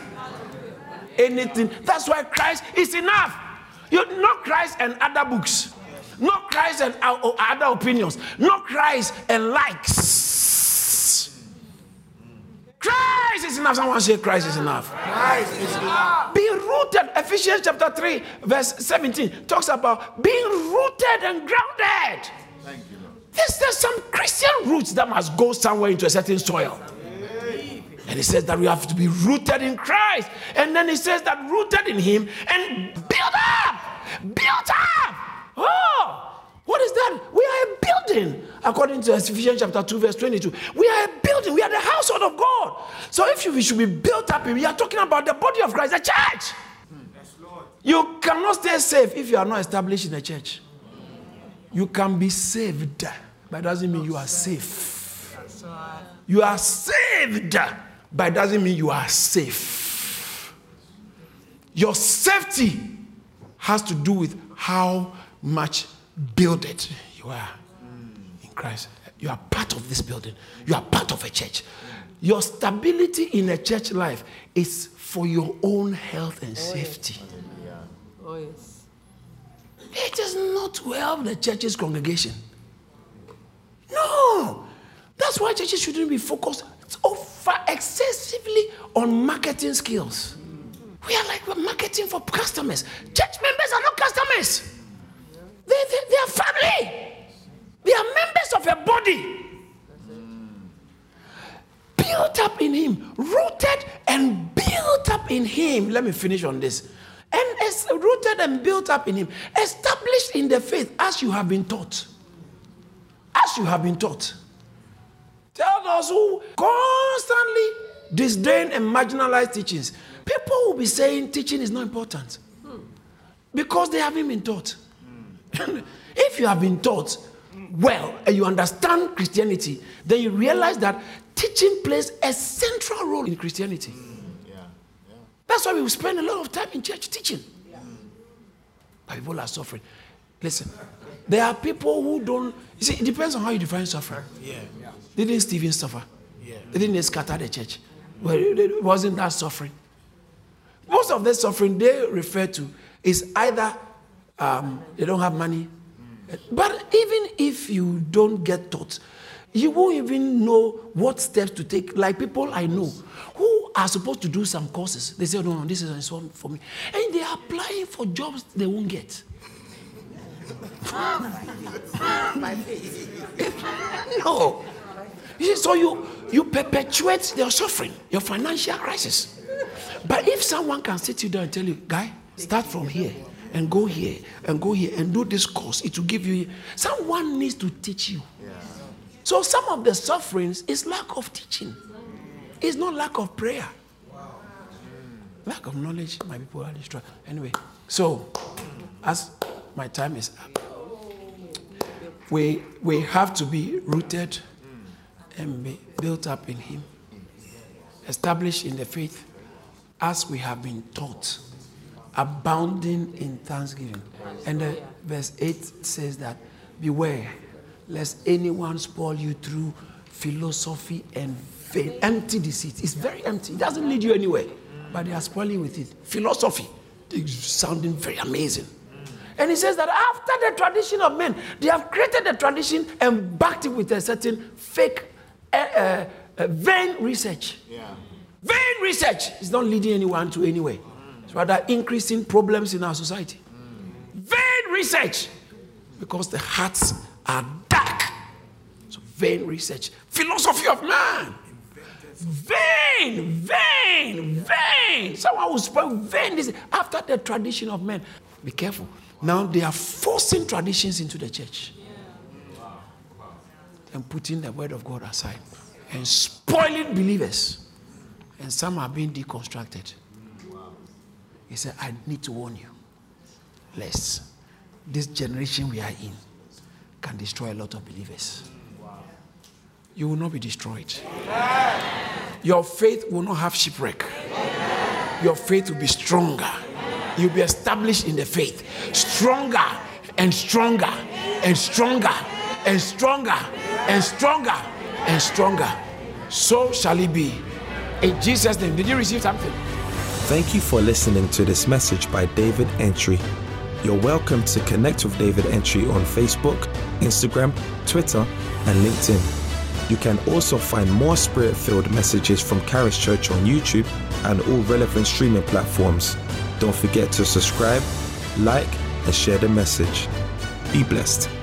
[SPEAKER 2] Anything. That's why Christ is enough. You not Christ and other books, not Christ and other opinions, not Christ and likes. Christ is enough. Someone say Christ is enough.
[SPEAKER 3] Christ is enough.
[SPEAKER 2] Be rooted. Ephesians chapter 3, verse 17 talks about being rooted and grounded. Thank you, Lord. There's, there's some Christian roots that must go somewhere into a certain soil. And he says that we have to be rooted in Christ. And then he says that rooted in him and build up. Build up. Oh, what is that? We are a building, according to Ephesians chapter 2, verse 22. We are a building. We are the household of God. So if we should be built up, we are talking about the body of Christ, the church. Yes, you cannot stay safe if you are not established in the church. You can be saved, but doesn't mean you are safe. You are saved but it doesn't mean you are safe. Your safety has to do with how much builded you are in Christ. You are part of this building, you are part of a church. Your stability in a church life is for your own health and oh, safety. Oh, yes. It is not to help the church's congregation. No. That's why churches shouldn't be focused over excessively on marketing skills. We are like we're marketing for customers. Church members are not customers. They, they, they are family. They are members of a body. Built up in Him, rooted and built up in Him. Let me finish on this. And as rooted and built up in Him, established in the faith as you have been taught. As you have been taught. Those who constantly disdain and marginalize teachings. People will be saying teaching is not important because they haven't been taught. if you have been taught well and you understand Christianity, then you realize that teaching plays a central role in Christianity. Mm, yeah. Yeah. That's why we spend a lot of time in church teaching. Yeah. But people are suffering. Listen, there are people who don't. You see, it depends on how you define suffering. Yeah. Didn't Stephen suffer? Yeah. Didn't they scatter the church? Well, it wasn't that suffering. Most of the suffering they refer to is either um, they don't have money, but even if you don't get taught, you won't even know what steps to take. Like people I know who are supposed to do some courses, they say, no, no, this is not for me. And they are applying for jobs they won't get. no. So you, you perpetuate your suffering, your financial crisis. But if someone can sit you down and tell you, guy, start from here and go here and go here and do this course, it will give you. Someone needs to teach you. So some of the sufferings is lack of teaching. It's not lack of prayer. Lack of knowledge, my people are destroyed. Anyway, so as my time is up, we we have to be rooted and be built up in Him, established in the faith as we have been taught, abounding in thanksgiving. And verse 8 says that, Beware lest anyone spoil you through philosophy and empty deceit. It's very empty, it doesn't lead you anywhere, but they are spoiling with it. Philosophy, sounding very amazing. And he says that after the tradition of men, they have created a tradition and backed it with a certain fake uh, uh, vain research. Yeah. Vain research is not leading anyone to anywhere. It's rather increasing problems in our society. Mm. Vain research because the hearts are dark. So vain research. Philosophy of man. Vain, vain, vain. Someone who spoke vain after the tradition of men. Be careful. Now they are forcing traditions into the church and putting the word of God aside and spoiling believers. And some are being deconstructed. He said, I need to warn you, lest this generation we are in can destroy a lot of believers. You will not be destroyed. Your faith will not have shipwreck. Your faith will be stronger. You'll be established in the faith. Stronger and stronger and stronger and stronger and stronger and stronger. So shall it be. In Jesus' name. Did you receive something?
[SPEAKER 1] Thank you for listening to this message by David Antwi. You're welcome to connect with David Antwi on Facebook, Instagram, Twitter, and LinkedIn. You can also find more spirit filled messages from Charis Church on YouTube and all relevant streaming platforms. Don't forget to subscribe, like, and share the message. Be blessed.